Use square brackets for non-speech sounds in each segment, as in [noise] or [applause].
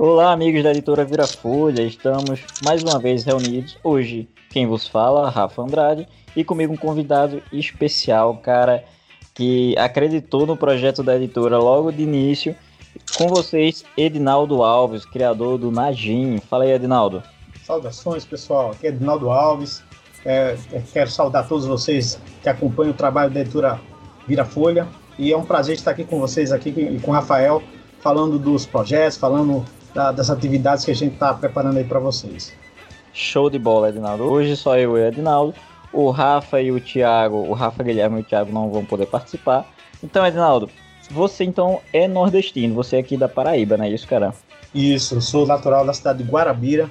Olá, amigos da editora Vira Folha, estamos mais uma vez reunidos. Hoje, quem vos fala, Rafa Andrade, e comigo um convidado especial, cara, que acreditou no projeto da editora logo de início. Com vocês, Edinaldo Alves, criador do Najim. Fala aí, Edinaldo. Saudações, pessoal. Aqui é Edinaldo Alves. É, é quero saudar todos vocês que acompanham o trabalho da editora Vira Folha. E é um prazer estar aqui com vocês, aqui e com o Rafael, falando dos projetos, falando da, das atividades que a gente está preparando aí para vocês. Show de bola, Edinaldo. Hoje só eu e o Edinaldo. O Rafa e o Thiago, o Rafa Guilherme e o Thiago não vão poder participar. Então, Edinaldo, você então é nordestino, você é aqui da Paraíba, não é isso, cara? Isso, eu sou natural da cidade de Guarabira,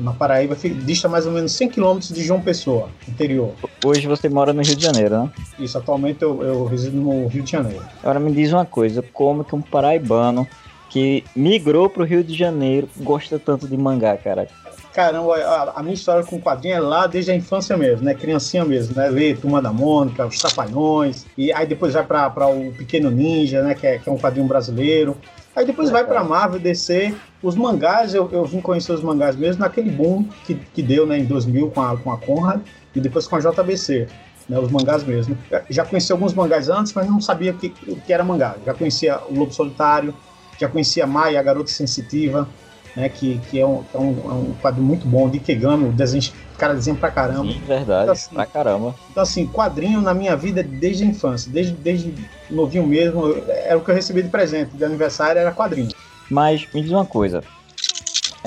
na Paraíba, dista mais ou menos 100 quilômetros de João Pessoa, interior. Hoje você mora no Rio de Janeiro, né? Isso, atualmente eu, eu resido no Rio de Janeiro. Agora me diz uma coisa, como que um paraibano que migrou pro Rio de Janeiro gosta tanto de mangá, cara? Caramba, a, minha história com quadrinho é lá desde a infância mesmo, né? Criancinha mesmo, né? Ler Turma da Mônica, Os Trapalhões, e aí depois vai para o Pequeno Ninja, né? Que é, que é um quadrinho brasileiro. Aí depois vai para Marvel, DC. Os mangás, eu, eu vim conhecer os mangás mesmo naquele boom que, que deu né, em 2000 com a, com a Conrad e depois com a JBC. Né, os mangás mesmo. Já conheci alguns mangás antes, mas não sabia o que, o que era mangá. Já conhecia o Lobo Solitário, já conhecia a Maia, a Garota Sensitiva, né, que, que é, um, é, um, é um quadro muito bom, de Kegami, o desenho, cara desenha pra caramba. Sim, verdade, então, assim, pra caramba. Então assim, quadrinho na minha vida desde a infância, desde, desde novinho mesmo, era o que eu recebi de presente de aniversário, era quadrinho. Mas me diz uma coisa,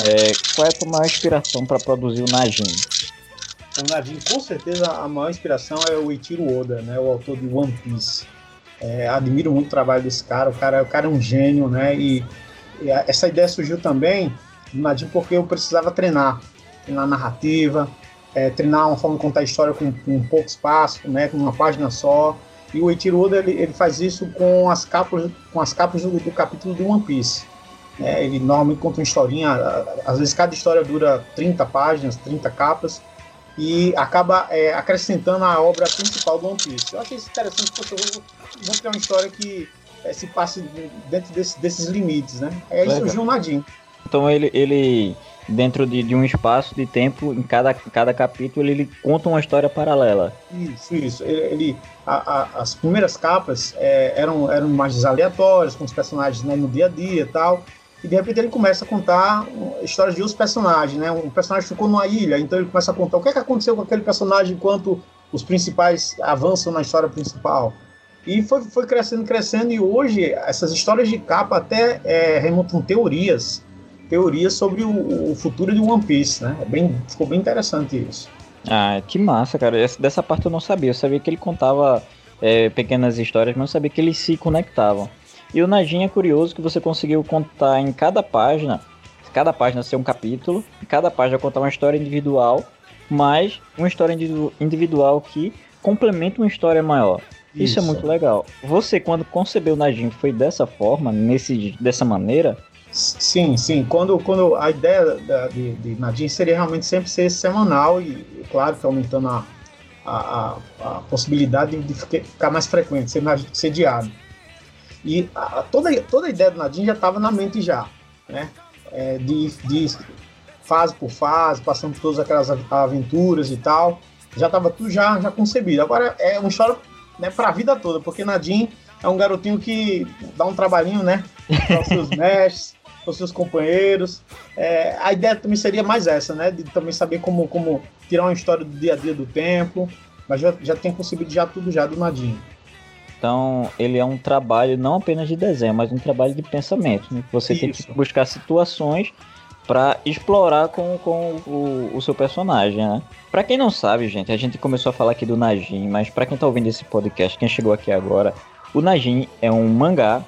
é, qual é a tua maior inspiração para produzir o Najin? O Najin, com certeza, a maior inspiração é o Eiichiro Oda, né, o autor de One Piece. É, admiro muito o trabalho desse cara. O cara, o cara é um gênio, né? E, e essa ideia surgiu também Nadim porque eu precisava treinar, treinar narrativa, é, treinar uma forma de contar a história com, com pouco espaço, né? Com uma página só. E o Eiichiro Oda ele, ele faz isso com as capas, com as capas do, do capítulo de One Piece. É, ele normalmente conta uma historinha, às vezes cada história dura 30 páginas, 30 capas e acaba é, acrescentando a obra principal do One Piece. Eu achei isso interessante porque eu vou, vou ter uma história que é, se passe dentro desse, desses limites, né? Aí Legal. surgiu o Nadim. Então ele, ele dentro de, de, um espaço de tempo, em cada, cada capítulo, ele, ele conta uma história paralela. Isso, isso. Ele, ele a, a, as primeiras capas é, eram, eram imagens aleatórias, com os personagens né, no dia a dia e tal. E de repente ele começa a contar histórias de outros personagens, né? Um personagem ficou numa ilha, então ele começa a contar o que, é que aconteceu com aquele personagem enquanto os principais avançam na história principal. E foi, foi crescendo, crescendo, e hoje essas histórias de capa até é, remontam teorias, teorias sobre o, o, futuro de One Piece, né? É bem, ficou bem interessante isso. Ah, que massa, cara. Essa, dessa parte eu não sabia. Eu sabia que ele contava é, pequenas histórias, mas não sabia que eles se conectavam. E o Najin é curioso que você conseguiu contar em cada página, cada página ser um capítulo, cada página contar uma história individual, mas uma história individual que complementa uma história maior. Isso, Isso é muito legal. Você, quando concebeu o Najin, foi dessa forma, nesse, dessa maneira? Sim, sim. Quando, quando a ideia da, de, de Najin seria realmente sempre ser semanal e, claro, que aumentando a, a, a, a possibilidade de ficar mais frequente, ser, ser diário. E a, toda, toda a ideia do Nadine já estava na mente já, né? É, de, de fase por fase, passando por todas aquelas aventuras e tal. Já estava tudo já, já concebido. Agora é uma história né, para a vida toda, porque Nadine é um garotinho que dá um trabalhinho, né? Para os seus [laughs] mestres, para os seus companheiros. É, a ideia também seria mais essa, né? De também saber como, como tirar uma história do dia a dia do tempo. Mas já, já tem concebido já tudo já do Nadine. Então, ele é um trabalho não apenas de desenho, mas um trabalho de pensamento. Né? Você Isso. tem que buscar situações para explorar com, com o, o, seu personagem, né? Pra quem não sabe, gente, a gente começou a falar aqui do Najin, mas para quem tá ouvindo esse podcast, quem chegou aqui agora, o Najin é um mangá,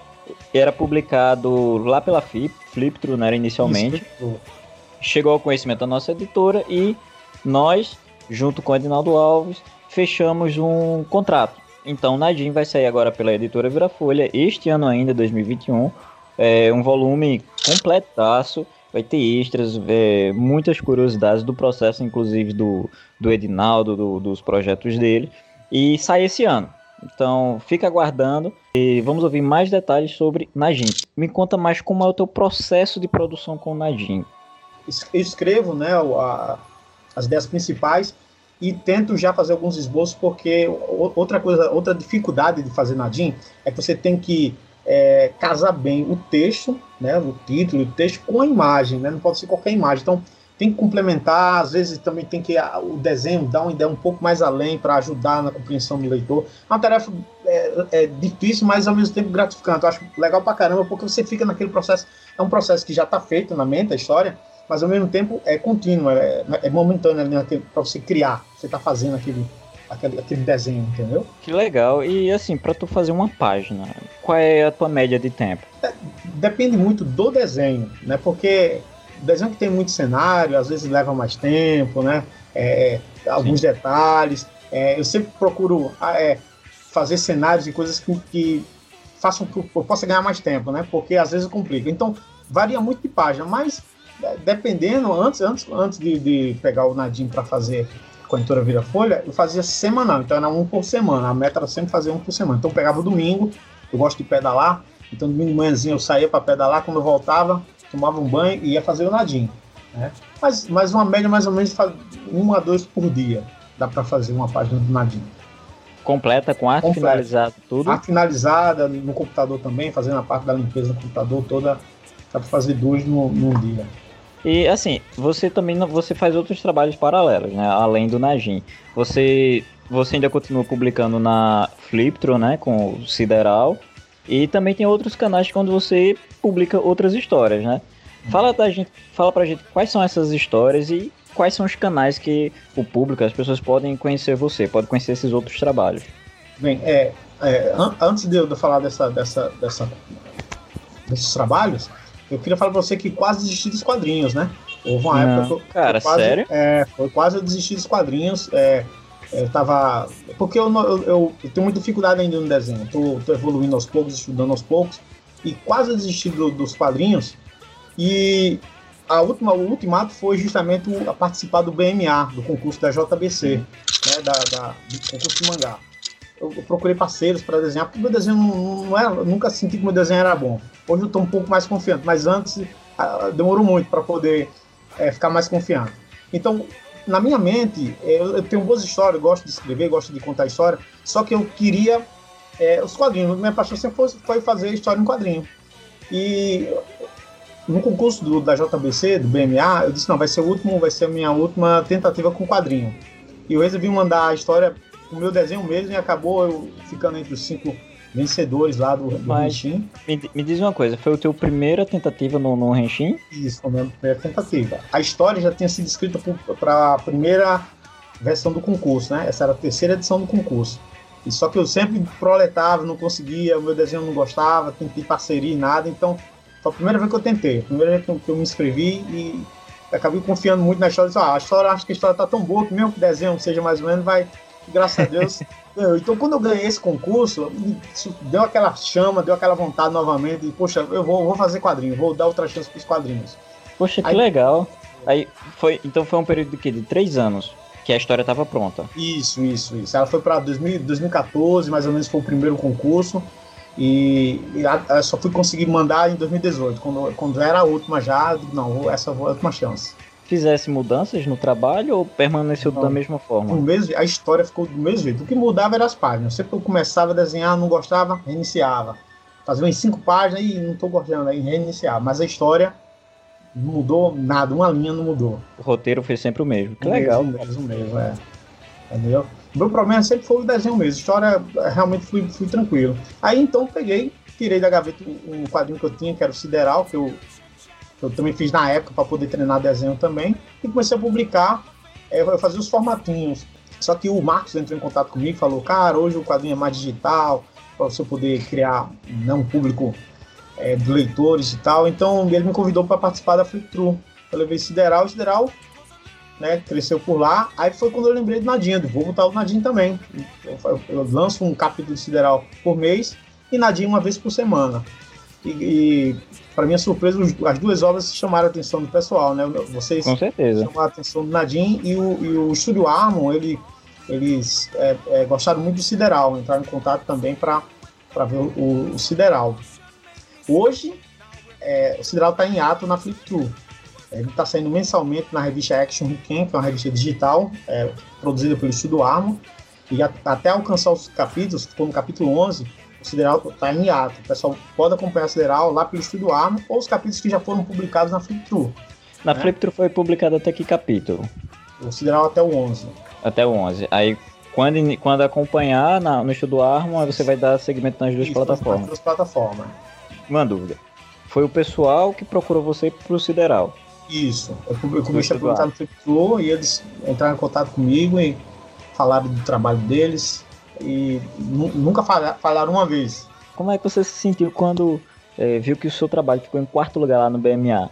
era publicado lá pela Flip, Fliptro, né, inicialmente. Isso. Chegou ao conhecimento da nossa editora e nós, junto com o Edinaldo Alves, fechamos um contrato então, Nadim vai sair agora pela editora Virafolha, este ano ainda, 2021. É um volume completaço, vai ter extras, é, muitas curiosidades do processo, inclusive do, do Edinaldo, do, dos projetos dele. E sai esse ano. Então, fica aguardando e vamos ouvir mais detalhes sobre Najin. Me conta mais como é o teu processo de produção com Najin. Eu escrevo né, a, as ideias principais e tento já fazer alguns esboços, porque outra coisa, outra dificuldade de fazer Nadim é que você tem que é, casar bem o texto, né, o título, o texto com a imagem, né, não pode ser qualquer imagem. Então, tem que complementar, às vezes também tem que o desenho dar uma ideia um pouco mais além para ajudar na compreensão do leitor. É uma tarefa é, é, difícil, mas ao mesmo tempo gratificante. Eu acho legal pra caramba, porque você fica naquele processo. É um processo que já está feito na mente, a história, mas ao mesmo tempo é contínuo, é, é momentâneo né, para você criar, você está fazendo aquele, aquele, aquele desenho, entendeu? Que legal. E assim, para tu fazer uma página, qual é a tua média de tempo? É, depende muito do desenho, né? Porque desenho que tem muito cenário, às vezes leva mais tempo, né? É, alguns Sim. detalhes. É, eu sempre procuro ah, é, fazer cenários e coisas que, que façam que eu possa ganhar mais tempo, né? Porque às vezes complica. Então, varia muito de página, mas dependendo, antes, antes, antes de, de pegar o Nadim para fazer com a editora Vira Folha, eu fazia semanal, então era um por semana. A meta era sempre fazer um por semana. Então eu pegava domingo, eu gosto de pedalar, então domingo de manhãzinho eu saía para pedalar, quando eu voltava, tomava um banho e ia fazer o Nadim. Né? Mas, mas uma média mais ou menos de um a dois por dia dá para fazer uma página do Nadim. Completa com arte Completa. finalizada, tudo? Arte finalizada no computador também, fazendo a parte da limpeza do computador toda, dá para fazer duas no, num dia. E assim, você também você faz outros trabalhos paralelos, né? Além do Najin. Você você ainda continua publicando na Fliptro, né, com o Sideral. E também tem outros canais quando você publica outras histórias, né? Fala da gente, fala pra gente quais são essas histórias e quais são os canais que o público, as pessoas podem conhecer você, podem conhecer esses outros trabalhos. Bem, é, é an antes de eu falar dessa, dessa, dessa, desses trabalhos, eu queria falar pra você que quase desisti dos quadrinhos, né? Houve uma Não. época que eu. Cara, quase, sério? É, foi quase eu desisti dos quadrinhos. É, eu tava. Porque eu, eu, eu, eu, tenho muita dificuldade ainda no desenho. Tô, tô evoluindo aos poucos, estudando aos poucos. E quase desisti do, dos quadrinhos. E a última, o ultimato foi justamente a participar do BMA, do concurso da JBC, né, da, da, do concurso de mangá. Eu, procurei parceiros para desenhar, porque meu desenho não, não era, nunca senti que meu desenho era bom. Hoje eu estou um pouco mais confiante, mas antes demorou muito para poder é, ficar mais confiante. Então, na minha mente, eu, eu, tenho boas histórias, gosto de escrever, gosto de contar história, só que eu queria é, os quadrinhos. Minha paixão sempre foi, foi, fazer história em quadrinho. E no concurso do, da JBC, do BMA, eu disse: não, vai ser o último, vai ser a minha última tentativa com quadrinho. E eu resolvi mandar a história, o meu desenho mesmo, e acabou eu ficando entre os cinco vencedores lá do, do Mas, Henshin. Me, me, diz uma coisa, foi o teu primeira tentativa no, no Henshin? Isso, foi a minha primeira tentativa. A história já tinha sido escrita para a primeira versão do concurso, né? Essa era a terceira edição do concurso. E só que eu sempre proletava, não conseguia, o meu desenho não gostava, tentei parceria e nada, então foi a primeira vez que eu tentei, a primeira vez que eu me inscrevi e acabei confiando muito na história. Disse, ah, a história, acho que a história tá tão boa que mesmo que o desenho seja mais ou menos, vai, graças a Deus, [laughs] Então, quando eu ganhei esse concurso, deu aquela chama, deu aquela vontade novamente. E, poxa, eu vou, vou fazer quadrinho, vou dar outra chance para os quadrinhos. Poxa, que Aí, legal. Aí foi, então foi um período de quê? De três anos que a história estava pronta. Isso, isso, isso. Ela foi para 2014, mais ou menos foi o primeiro concurso. E, e a, só fui conseguir mandar em 2018, quando, quando era a última já. Não, essa foi a última chance fizesse mudanças no trabalho ou permaneceu não, da mesma forma? O mesmo, a história ficou do mesmo jeito. O que mudava era as páginas. Sempre que eu começava a desenhar, não gostava, reiniciava. Fazia umas cinco páginas e não estou gostando, aí reiniciava. Mas a história não mudou nada, uma linha não mudou. O roteiro foi sempre o mesmo. Que o legal. Mesmo, o mesmo, é. Entendeu? O meu problema sempre foi o desenho mesmo. A história realmente fui, fui tranquilo. Aí então peguei, tirei da gaveta um quadrinho que eu tinha, que era o Sideral, que eu eu também fiz na época para poder treinar desenho também, e comecei a publicar, é, eu fazia os formatinhos. Só que o Marcos entrou em contato comigo e falou: Cara, hoje o quadrinho é mais digital, para você poder criar né, um público é, de leitores e tal. Então ele me convidou para participar da Flip True. Eu levei Sideral, Sideral né, cresceu por lá. Aí foi quando eu lembrei do Nadinha, do vou botar o Nadinho também. Eu, eu, lanço um capítulo de Sideral por mês e Nadinha uma vez por semana. E, e para minha surpresa, as duas obras chamaram a atenção do pessoal, né? Vocês Com certeza. chamaram a atenção do Nadim e o, e o Estúdio Armon, ele eles é, é, gostaram muito do Sideral, entraram em contato também para ver o, o, Sideral. Hoje, é, o Sideral está em ato na Flip. Ele está saindo mensalmente na revista Action Weekend, que é uma revista digital, é, produzida pelo Estudo Armo, e a, até alcançar os capítulos, no capítulo 11, o Sideral está em ato. O pessoal pode acompanhar o Sideral lá pelo Estudo Armo ou os capítulos que já foram publicados na Flip Tour. Na né? Flip foi publicado até que capítulo? O Sideral até o 11. Até o 11. Aí quando, quando acompanhar na, no Estudo Armo, você vai dar segmento nas duas Isso, plataformas. Nas duas plataformas. Uma dúvida. Foi o pessoal que procurou você pro Sideral? Isso. Eu, eu comecei a perguntar no Flipflow e eles entraram em contato comigo e falaram do trabalho deles e nunca falaram uma vez. Como é que você se sentiu quando é, viu que o seu trabalho ficou em quarto lugar lá no BMA?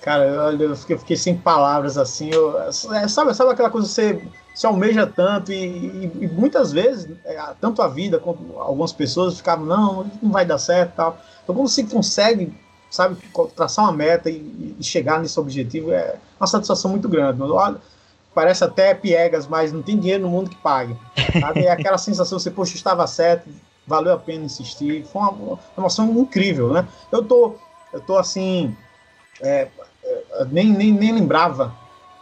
Cara, eu, eu, fiquei, eu fiquei, sem palavras assim. Eu, é, sabe, sabe aquela coisa que você se almeja tanto e, e, e, muitas vezes, é, tanto a vida quanto algumas pessoas ficavam, não, não vai dar certo tal. Então, quando você consegue sabe, traçar uma meta e, e, chegar nesse objetivo é uma satisfação muito grande. Olha, parece até piegas, mas não tem dinheiro no mundo que pague. Sabe? É aquela [laughs] sensação, você, poxa, estava certo, valeu a pena insistir. Foi uma, emoção incrível, né? Eu tô, eu tô assim, é, é, nem, nem, nem lembrava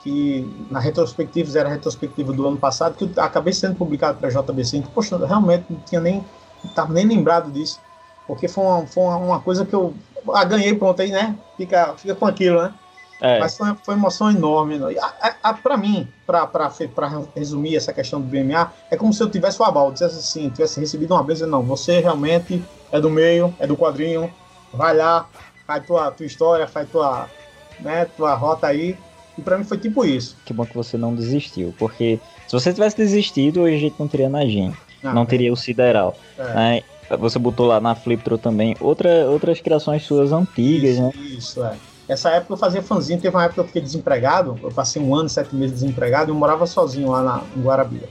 que na retrospectiva, era a retrospectiva do ano passado, que eu acabei sendo publicado para a JBC, então, poxa, realmente não tinha nem, estava nem lembrado disso, porque foi uma, foi uma coisa que eu ah, ganhei, pronto, aí, né? Fica, fica com aquilo, né? É. Mas foi, foi uma emoção enorme. Né? Para mim, para resumir essa questão do BMA, é como se eu tivesse o aval, dissesse assim, tivesse recebido uma vez, não, você realmente é do meio, é do quadrinho, vai lá, faz tua, tua história, faz tua, né, tua rota aí. E para mim foi tipo isso. Que bom que você não desistiu, porque se você tivesse desistido, hoje a gente não teria Najin, ah, não é. teria o Sideral. É. Né? Você botou lá na Fliptro também outra, outras criações suas antigas, isso, né? Isso, é. Essa época eu fazia fanzinho, teve uma época que eu fiquei desempregado, eu passei um ano, sete meses desempregado e eu morava sozinho lá na, em Guarabira.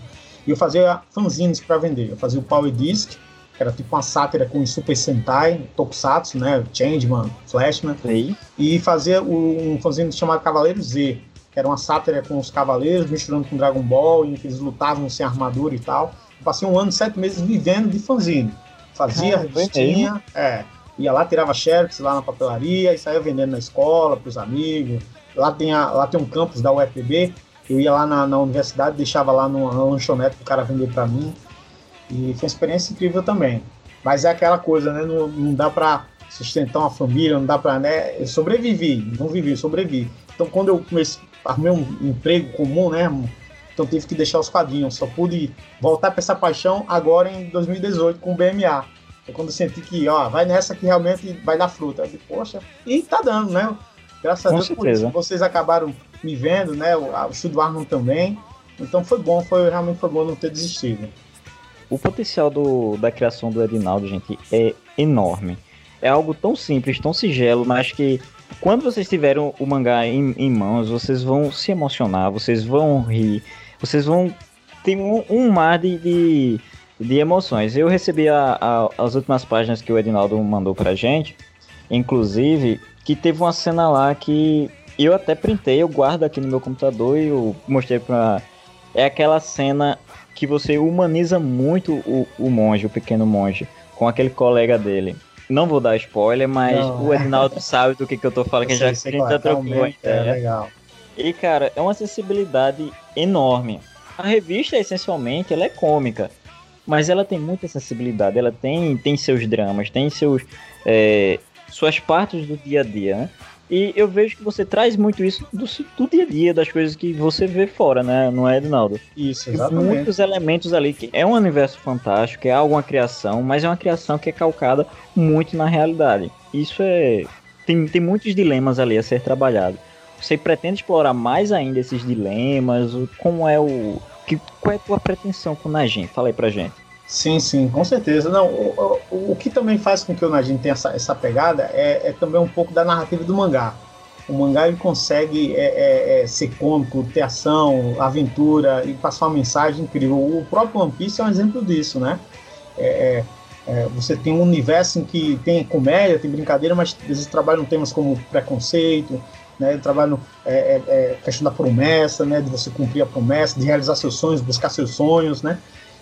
E eu fazia fanzines para vender. Eu fazia o Power Disc, que era tipo uma sátira com Super Sentai, Tokusatsu, né? Changeman, Flashman. E fazia um fanzine chamado Cavaleiro Z, que era uma sátira com os cavaleiros misturando com Dragon Ball, em que eles lutavam sem armadura e tal. Eu passei um ano, sete meses vivendo de fanzine. Fazia revistinha, é, ia lá, tirava xerox lá na papelaria e saía vendendo na escola, para os amigos. Lá tem, a, lá tem um campus da UFPB, eu ia lá na, na universidade, deixava lá no, lanchonete para o cara vender para mim. E foi uma experiência incrível também. Mas é aquela coisa, né? Não, não dá para sustentar uma família, não dá para, né? Eu sobrevivi, não vivi, sobrevivi. Então, quando eu comecei, arrumei um emprego comum, né? Então tive que deixar os quadrinhos. Só pude voltar para essa paixão agora em 2018 com o BMA. Foi quando eu senti que, ó, vai nessa que realmente vai dar fruta. Eu disse, Poxa, e tá dando, né? Graças com a Deus certeza. vocês acabaram me vendo, né? O, o Armon também. Então foi bom, foi realmente foi bom não ter desistido. O potencial do, da criação do Edinaldo, gente, é enorme. É algo tão simples, tão sigelo, mas que quando vocês tiverem o mangá em, em mãos, vocês vão se emocionar, vocês vão rir, vocês vão ter um, um mar de, de, de, emoções. Eu recebi a, a, as últimas páginas que o Edinaldo mandou pra gente, inclusive, que teve uma cena lá que eu até printei, eu guardo aqui no meu computador e eu mostrei pra. É aquela cena que você humaniza muito o, o monge, o pequeno monge, com aquele colega dele. Não vou dar spoiler, mas não. o Edinaldo sabe do que, que eu tô falando, que já, a gente já trocou É legal. E, cara, é uma sensibilidade enorme. A revista, essencialmente, ela é cômica, mas ela tem muita sensibilidade, ela tem, tem seus dramas, tem seus, é, suas partes do dia a dia, né? E eu vejo que você traz muito isso do, do dia a dia, das coisas que você vê fora, né? Não é, Edinaldo? Isso, exatamente. Muitos elementos ali que é um universo fantástico, é alguma criação, mas é uma criação que é calcada muito na realidade. Isso é. Tem, tem muitos dilemas ali a ser trabalhado. Você pretende explorar mais ainda esses dilemas? Como é o. Que, qual é a tua pretensão com o Najin? Fala aí pra gente. Sim, sim, com certeza. Não, o, o, o que também faz com que o Najin tenha essa, essa pegada é, é, também um pouco da narrativa do mangá. O mangá ele consegue é, é, é ser cômico, ter ação, aventura e passar uma mensagem incrível. O próprio One Piece é um exemplo disso, né? É, é, você tem um universo em que tem comédia, tem brincadeira, mas eles trabalham temas como preconceito, né? Trabalho é, é, é, questão da promessa, né? De você cumprir a promessa, de realizar seus sonhos, buscar seus sonhos, né?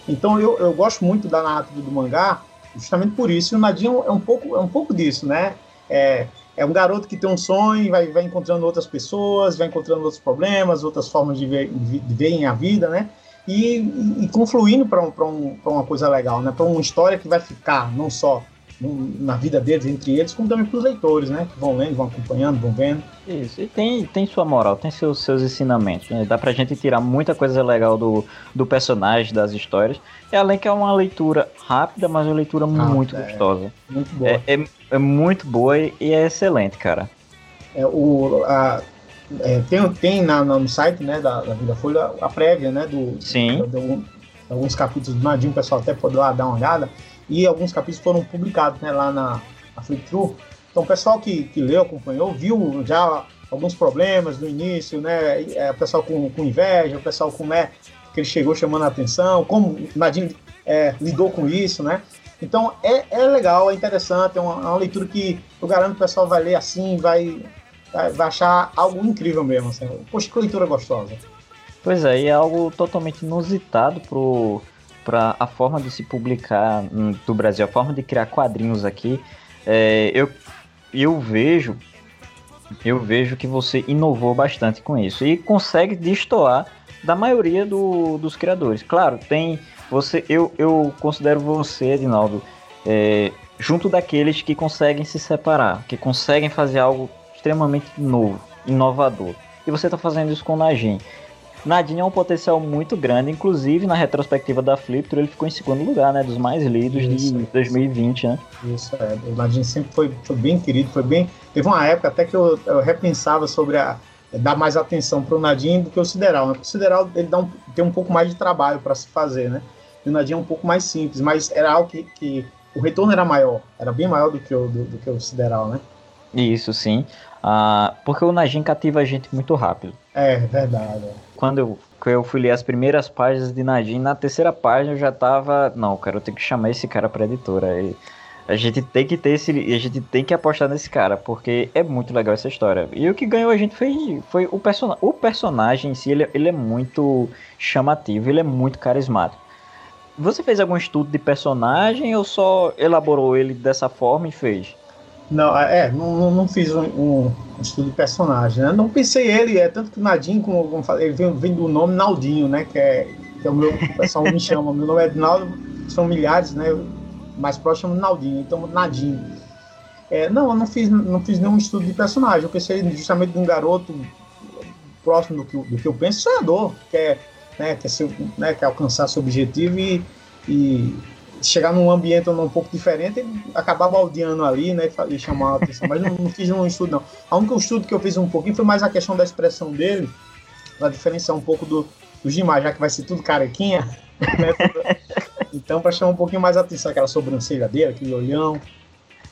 Então eu, eu gosto muito da narrativa do mangá, justamente por isso. E o Nadinho é um pouco, é um pouco disso, né? É, é um garoto que tem um sonho, vai, vai encontrando outras pessoas, vai encontrando outros problemas, outras formas de ver, de verem a vida, né? E, e, e confluindo para um, um, uma coisa legal, né? Para uma história que vai ficar, não só na vida deles, entre eles, como também para os leitores, né? Que vão lendo, vão acompanhando, vão vendo. Isso, e tem, tem sua moral, tem seus, seus ensinamentos, né? Dá pra gente tirar muita coisa legal do, do personagem, das histórias. E além que é uma leitura rápida, mas uma leitura ah, muito é, gostosa. Muito boa. É, é, é, muito boa e é excelente, cara. É, o, a, é, tem tem na, no site né, da, da Vida Folha a prévia, né? Do, Sim. Do, do, alguns capítulos do Nadinho, o pessoal até pode lá dar uma olhada e alguns capítulos foram publicados né, lá na, na Flip Through. Então, o pessoal que, que leu, acompanhou, viu já alguns problemas no início, né? É, o pessoal com, com inveja, o pessoal com né, que ele chegou chamando a atenção, como o Nadine é, lidou com isso, né? Então é, é legal, é interessante, é uma, é uma, leitura que eu garanto que o pessoal vai ler assim, vai, vai, vai achar algo incrível mesmo. Assim. Poxa, que leitura gostosa. Pois é, e é algo totalmente inusitado pro para a forma de se publicar do Brasil, a forma de criar quadrinhos aqui, é, eu, eu vejo eu vejo que você inovou bastante com isso e consegue destoar da maioria do, dos criadores. Claro, tem você, eu, eu considero você, Edinaldo, é, junto daqueles que conseguem se separar, que conseguem fazer algo extremamente novo, inovador. E você está fazendo isso com o Najin. Nadine é um potencial muito grande, inclusive na retrospectiva da Fliptour ele ficou em segundo lugar, né, dos mais lidos Isso, de 2020, né? Isso, é. O Nadine sempre foi, foi, bem querido, foi bem... Teve uma época até que eu, eu repensava sobre a dar mais atenção para o Nadine do que o Sideral, né? o Sideral ele dá um, tem um pouco mais de trabalho para se fazer, né? E o Nadine é um pouco mais simples, mas era algo que, que o retorno era maior, era bem maior do que o, do, do que o Sideral, né? Isso, sim. Ah, porque o Najin cativa a gente muito rápido. É, verdade. Quando eu, eu fui ler as primeiras páginas de Najin, na terceira página eu já tava. Não, cara, eu tenho que chamar esse cara pra editora. E a gente tem que ter esse. A gente tem que apostar nesse cara, porque é muito legal essa história. E o que ganhou a gente foi, foi o, person, o personagem em si, ele, ele é muito chamativo, ele é muito carismático. Você fez algum estudo de personagem ou só elaborou ele dessa forma e fez? Não, é, não, não fiz um, um, estudo de personagem, né? Não pensei ele, é tanto que o Nadinho, como, como falei, ele vem, vem, do nome Naldinho, né? Que é, que é o meu, o pessoal me chama, meu nome é Edinaldo, são milhares, né? Mais próximo de Naldinho, então Nadinho. É, não, eu não fiz, não fiz nenhum estudo de personagem, eu pensei justamente de um garoto próximo do que, do que eu penso, sonhador, que é, né, quer, ser, né, quer alcançar seu objetivo e, e chegar num ambiente um pouco diferente e acabar baldeando ali, né, e chamar a atenção. Mas não, não fiz um estudo, não. A única estudo que eu fiz um pouquinho foi mais a questão da expressão dele, para diferenciar um pouco do, do Gimar, já que vai ser tudo carequinha, [laughs] né, então para chamar um pouquinho mais a atenção, aquela sobrancelha dele, aquele olhão.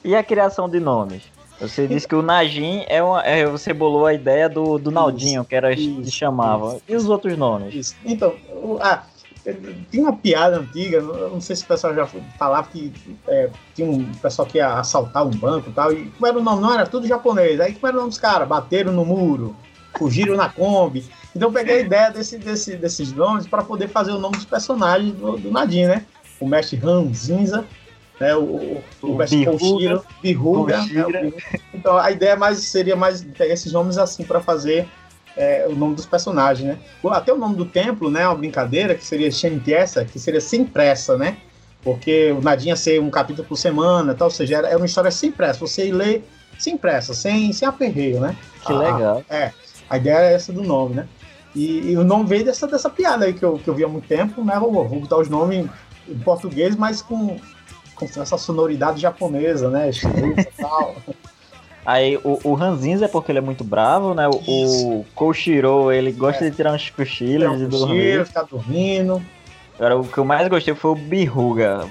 E a criação de nomes? Você disse que o Najin é, uma, é você bolou a ideia do, do Naldinho, isso, que era isso, que chamava. Isso, e os outros nomes? Isso. Então, ah, tem uma piada antiga, não sei se o pessoal já falava que é, tinha um pessoal que ia assaltar um banco e tal, e como era o nome? Não, era tudo japonês. Aí como era o nome dos caras? Bateram no muro, fugiram na Kombi. Então eu peguei a ideia desse, desse, desses nomes para poder fazer o nome dos personagens do, do Nadim, né? O mestre Ranzinza, né? o, o, o mestre Koshiro, Biruga. Né? Então a ideia mais seria mais pegar esses nomes assim para fazer é, o nome dos personagens, né? Até o nome do templo, né? Uma brincadeira que seria Shenpiesa, que seria sem pressa, né? Porque o Nadinha ser um capítulo por semana, tal, ou seja, era, uma história sem pressa. Você lê sem pressa, sem, sem aperreio, né? Que a, legal. É, a ideia é essa do nome, né? E, e, o nome veio dessa, dessa piada aí que eu, que eu vi há muito tempo, né? Vou, vou botar os nomes em português, mas com, com essa sonoridade japonesa, né? Chinesa e tal. [laughs] Aí o, o é porque ele é muito bravo, né? O, o Koshiro, ele gosta é. de tirar uns cochilos um de dormir. ficar dormindo. Agora, o que eu mais gostei foi o Birruga.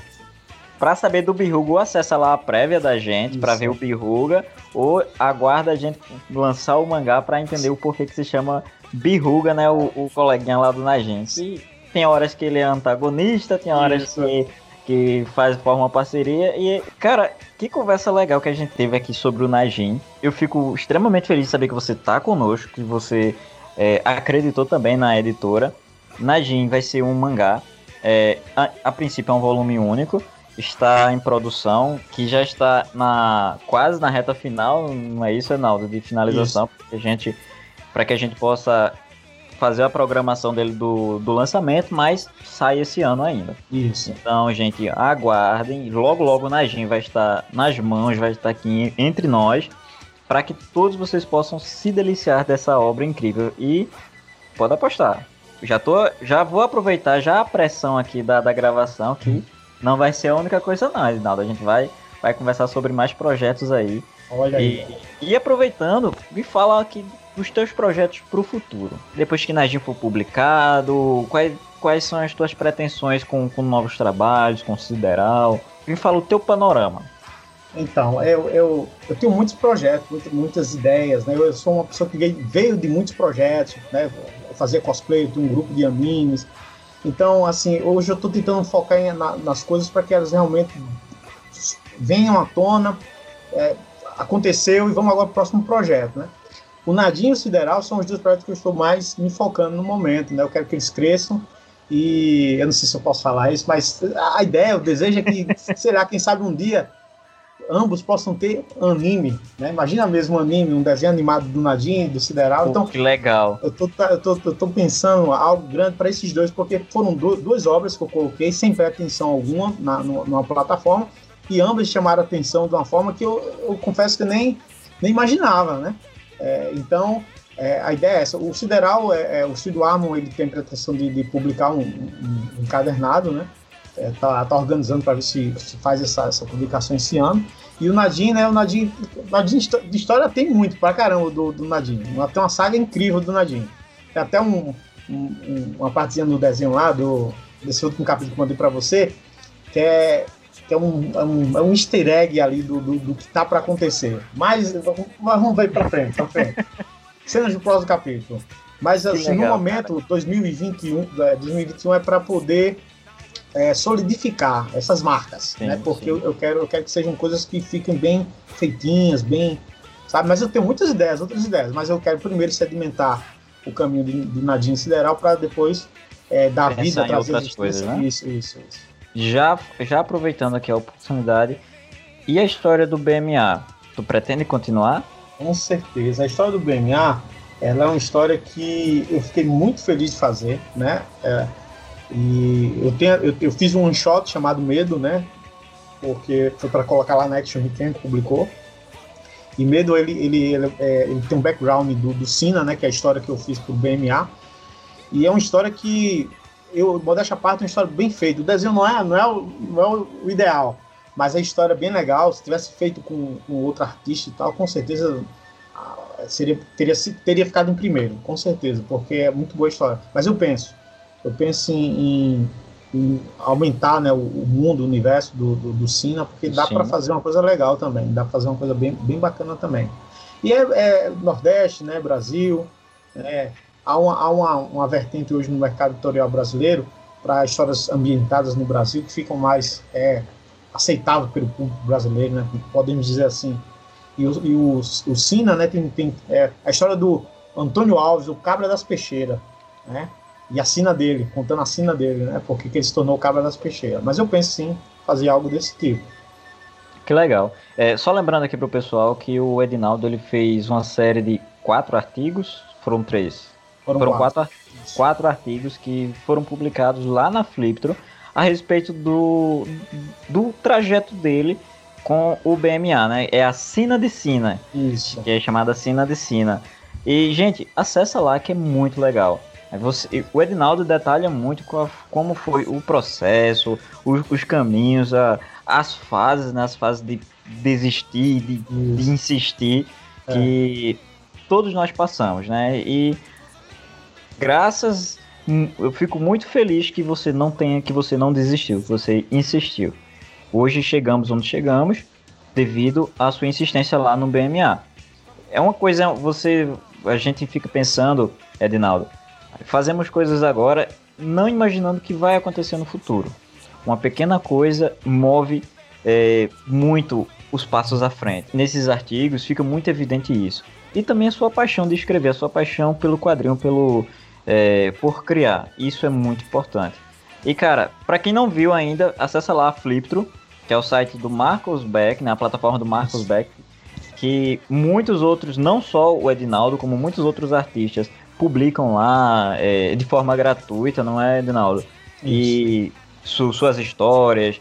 Pra saber do Birruga, acessa lá a prévia da gente para ver o Birruga, ou aguarda a gente lançar o mangá para entender o porquê que se chama Birruga, né? O, o coleguinha lá do Najin. Tem horas que ele é antagonista, tem horas Isso. que que faz forma uma parceria. E, cara, que conversa legal que a gente teve aqui sobre o Najin. Eu fico extremamente feliz de saber que você tá conosco, que você é, acreditou também na editora. Najin vai ser um mangá. É, a, a, princípio é um volume único. Está em produção, que já está na quase na reta final, não é isso, Reinaldo? De finalização, para a gente, que a gente possa fazer a programação dele do, do lançamento, mas sai esse ano ainda. Isso. Então, gente, aguardem. Logo, logo na Najin vai estar nas mãos, vai estar aqui entre nós, para que todos vocês possam se deliciar dessa obra incrível. E pode apostar. Já, tô, já vou aproveitar já a pressão aqui da, da gravação, que não vai ser a única coisa não, Edinaldo. A gente vai, vai conversar sobre mais projetos aí. Olha e, aí. E aproveitando, me fala aqui os teus projetos para o futuro. Depois que Najin for publicado, quais, quais são as tuas pretensões com, com novos trabalhos, com Sideral? Me fala o teu panorama. Então, eu, eu, eu tenho muitos projetos, muitas, ideias, né? Eu sou uma pessoa que veio de muitos projetos, né? Fazer cosplay, tenho um grupo de animes. Então, assim, hoje eu estou tentando focar em, na, nas coisas para que elas realmente venham à tona. É, aconteceu e vamos agora para o próximo projeto, né? O Nadinho e o Sideral são os dois projetos que eu estou mais me focando no momento, né? Eu quero que eles cresçam e eu não sei se eu posso falar isso, mas a ideia, o desejo é que, [laughs] será, quem sabe um dia ambos possam ter anime, né? Imagina mesmo um anime, um desenho animado do Nadinho e do Sideral. Pô, então, que legal. Eu tô, eu tô, eu tô pensando algo grande para esses dois, porque foram duas obras que eu coloquei sem pretensão alguma na, numa plataforma e ambas chamaram a atenção de uma forma que eu, eu confesso que nem, nem imaginava, né? É, então, é, a ideia é essa. O Sideral, é, é o Studio Armon, ele tem pretensão de, de publicar um, um, um, encadernado, né? É, tá, tá organizando para ver se, se faz essa, essa, publicação esse ano. E o Nadim, né? O Nadim, Nadim de história tem muito pra caramba do, do Nadim. Tem uma saga incrível do Nadim. Tem até um, um, uma partezinha no desenho lá, do, desse último capítulo que eu mandei pra você, que é que é um, é um, é um easter egg ali do, do, do que tá para acontecer. Mas vamos ver para frente, para frente. [laughs] Cenas do próximo capítulo. Mas assim, legal, no momento, cara. 2021, 2021 é para poder é, solidificar essas marcas, sim, né? Porque eu, eu, quero, eu quero que sejam coisas que fiquem bem feitinhas, bem, sabe? Mas eu tenho muitas ideias, outras ideias, mas eu quero primeiro sedimentar o caminho de, de Nadine Sideral para depois é, dar Pensar vida, trazer outras coisas, né? Isso, isso, isso já, já aproveitando aqui a oportunidade, e a história do BMA? Tu pretende continuar? Com certeza. A história do BMA, ela é uma história que eu fiquei muito feliz de fazer, né? É, e eu, tenho, eu, eu, fiz um one shot chamado Medo, né? Porque foi para colocar lá na Action Weekend, publicou. E Medo, ele, ele, ele, é, ele tem um background do, do Sina, né? Que é a história que eu fiz pro BMA. E é uma história que eu, modéstia à parte, é uma história bem feita. O desenho não é, não é, o, não é o ideal, mas a história é bem legal. Se tivesse feito com, com outro artista e tal, com certeza ah, seria, teria, teria ficado em primeiro, com certeza, porque é muito boa a história. Mas eu penso, eu penso em, em, em aumentar né, o, o, mundo, o universo do, do, do Sina, porque dá para fazer uma coisa legal também, dá para fazer uma coisa bem, bem bacana também. E é, é Nordeste, né, Brasil, é, há uma, há uma, uma vertente hoje no mercado editorial brasileiro para histórias ambientadas no Brasil que ficam mais é, aceitáveis pelo público brasileiro, né? podemos dizer assim. E o, e o, o Sina né, tem, tem é, a história do Antônio Alves, o Cabra das Peixeiras, né? e a sina dele, contando a sina dele, né? porque ele se tornou o Cabra das Peixeiras. Mas eu penso sim fazer algo desse tipo. Que legal. É, só lembrando aqui para o pessoal que o Edinaldo ele fez uma série de quatro artigos, foram três, foram, foram quatro. Quatro, quatro, artigos que foram publicados lá na Fliptro a respeito do, do trajeto dele com o BMA, né? É a Sina de Sina. Isso. Que é chamada Sina de Sina. E, gente, acessa lá que é muito legal. Você, o Edinaldo detalha muito como foi o processo, os, os caminhos, a, as fases, né, as fases de desistir, de, de insistir, é. que todos nós passamos, né? E graças hum, eu fico muito feliz que você não tenha que você não desistiu, que você insistiu. Hoje chegamos onde chegamos devido à sua insistência lá no BMA. É uma coisa você a gente fica pensando, Edinaldo, fazemos coisas agora não imaginando o que vai acontecer no futuro. Uma pequena coisa move é, muito os passos à frente. Nesses artigos fica muito evidente isso. E também a sua paixão de escrever, a sua paixão pelo quadrinho, pelo é, por criar. Isso é muito importante. E cara, para quem não viu ainda, acessa lá a Fliptro, que é o site do Marcos Beck, né, a plataforma do Marcos Beck, que muitos outros, não só o Edinaldo, como muitos outros artistas publicam lá é, de forma gratuita, não é, Edinaldo? E su suas histórias.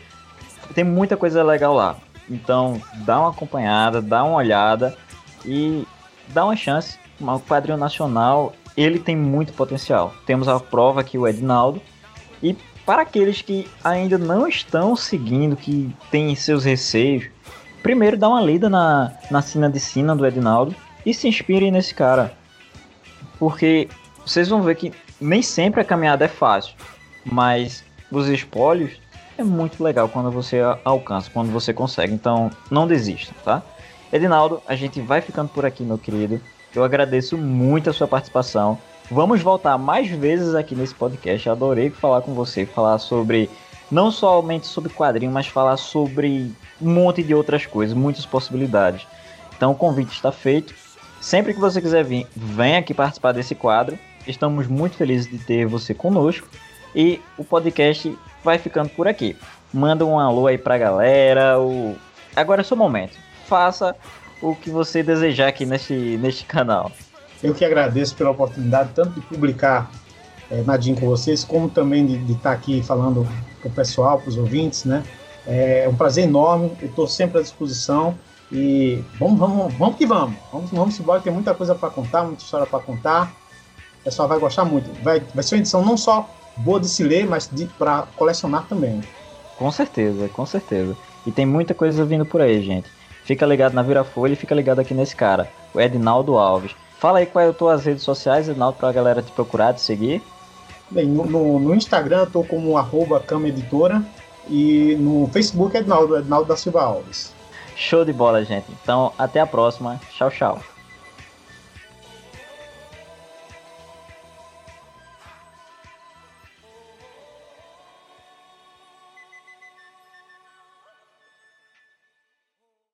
Tem muita coisa legal lá. Então, dá uma acompanhada, dá uma olhada e dá uma chance. O quadrinho nacional, ele tem muito potencial. Temos a prova aqui, o Edinaldo. E para aqueles que ainda não estão seguindo, que têm seus receios, primeiro dá uma lida na, na cena de cena do Edinaldo e se inspirem nesse cara. Porque vocês vão ver que nem sempre a caminhada é fácil, mas os espólios é muito legal quando você alcança, quando você consegue. Então, não desista, tá? Edinaldo, a gente vai ficando por aqui, meu querido. Eu agradeço muito a sua participação. Vamos voltar mais vezes aqui nesse podcast. Adorei falar com você, falar sobre não somente sobre quadrinho, mas falar sobre um monte de outras coisas, muitas possibilidades. Então o convite está feito. Sempre que você quiser vir, vem aqui participar desse quadro. Estamos muito felizes de ter você conosco. E o podcast vai ficando por aqui. Manda um alô aí pra galera. O... Agora é seu momento. Faça o que você desejar aqui neste, neste canal. Eu que agradeço pela oportunidade, tanto de publicar é, Nadinho com vocês, como também de estar tá aqui falando para o pessoal, para os ouvintes, né? É um prazer enorme, eu estou sempre à disposição e vamos, vamos, vamos que vamos. Vamos, vamos embora, tem muita coisa para contar, muita história para contar. O pessoal vai gostar muito. Vai, vai ser uma edição não só boa de se ler, mas para colecionar também. Com certeza, com certeza. E tem muita coisa vindo por aí, gente. Fica ligado na Vira Folha e fica ligado aqui nesse cara, o Edinaldo Alves. Fala aí quais são as redes sociais, Edinaldo, pra galera te procurar, te seguir. Bem, no, no Instagram eu tô como arroba Cama Editora e no Facebook é Edinaldo, Edinaldo da Silva Alves. Show de bola, gente. Então, até a próxima. Tchau, tchau.